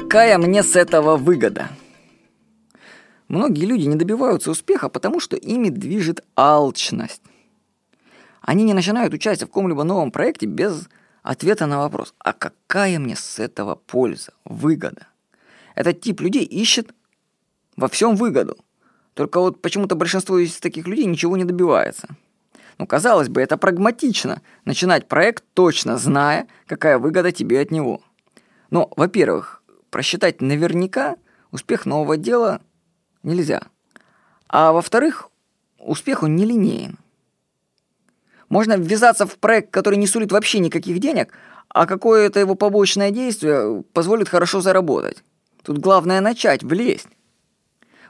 какая мне с этого выгода? Многие люди не добиваются успеха, потому что ими движет алчность. Они не начинают участие в каком-либо новом проекте без ответа на вопрос, а какая мне с этого польза, выгода? Этот тип людей ищет во всем выгоду. Только вот почему-то большинство из таких людей ничего не добивается. Ну, казалось бы, это прагматично – начинать проект, точно зная, какая выгода тебе от него. Но, во-первых, просчитать наверняка успех нового дела нельзя. А во-вторых, успех он нелинеен. Можно ввязаться в проект, который не сулит вообще никаких денег, а какое-то его побочное действие позволит хорошо заработать. Тут главное начать, влезть.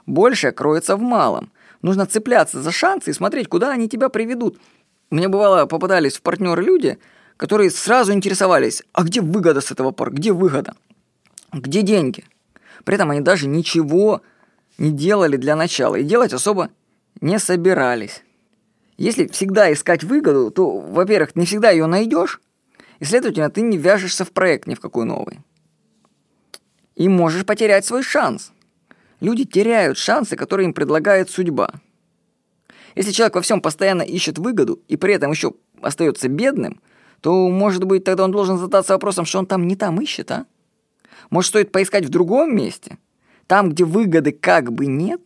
Большее кроется в малом. Нужно цепляться за шансы и смотреть, куда они тебя приведут. Мне бывало попадались в партнеры люди, которые сразу интересовались, а где выгода с этого пар, где выгода, где деньги. При этом они даже ничего не делали для начала и делать особо не собирались. Если всегда искать выгоду, то, во-первых, не всегда ее найдешь, и, следовательно, ты не вяжешься в проект ни в какой новый. И можешь потерять свой шанс. Люди теряют шансы, которые им предлагает судьба. Если человек во всем постоянно ищет выгоду и при этом еще остается бедным, то, может быть, тогда он должен задаться вопросом, что он там не там ищет, а? Может, стоит поискать в другом месте? Там, где выгоды как бы нет?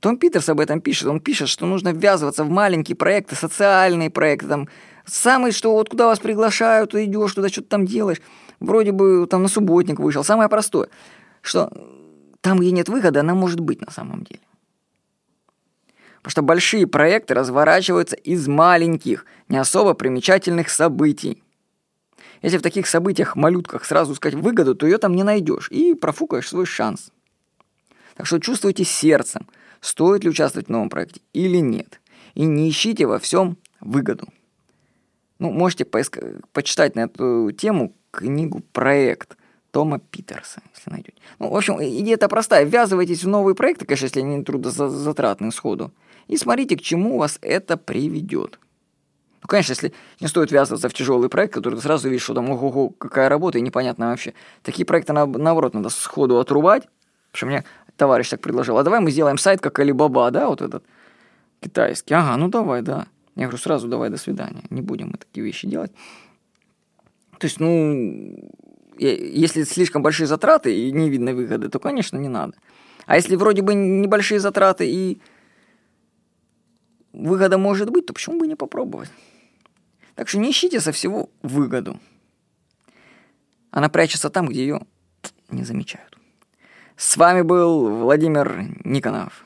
Том Питерс об этом пишет. Он пишет, что нужно ввязываться в маленькие проекты, социальные проекты, там, самый, что вот куда вас приглашают, ты идешь, туда что-то там делаешь. Вроде бы там на субботник вышел. Самое простое, что там, где нет выгоды, она может быть на самом деле. Потому что большие проекты разворачиваются из маленьких, не особо примечательных событий. Если в таких событиях, малютках сразу искать выгоду, то ее там не найдешь и профукаешь свой шанс. Так что чувствуйте сердцем, стоит ли участвовать в новом проекте или нет. И не ищите во всем выгоду. Ну, можете поиска- почитать на эту тему книгу «Проект», Тома Питерса, если найдете. Ну, в общем, идея-то простая. Ввязывайтесь в новые проекты, конечно, если они трудозатратны сходу, и смотрите, к чему вас это приведет. Ну, конечно, если не стоит ввязываться в тяжелый проект, который ты сразу видишь, что там, ого-го, какая работа, и непонятно вообще. Такие проекты, наоборот, надо сходу отрубать, потому что мне товарищ так предложил, а давай мы сделаем сайт, как Алибаба, да, вот этот китайский. Ага, ну давай, да. Я говорю, сразу давай, до свидания. Не будем мы такие вещи делать. То есть, ну, если слишком большие затраты и не видно выгоды, то, конечно, не надо. А если вроде бы небольшие затраты и выгода может быть, то почему бы не попробовать? Так что не ищите со всего выгоду. Она прячется там, где ее не замечают. С вами был Владимир Никонов.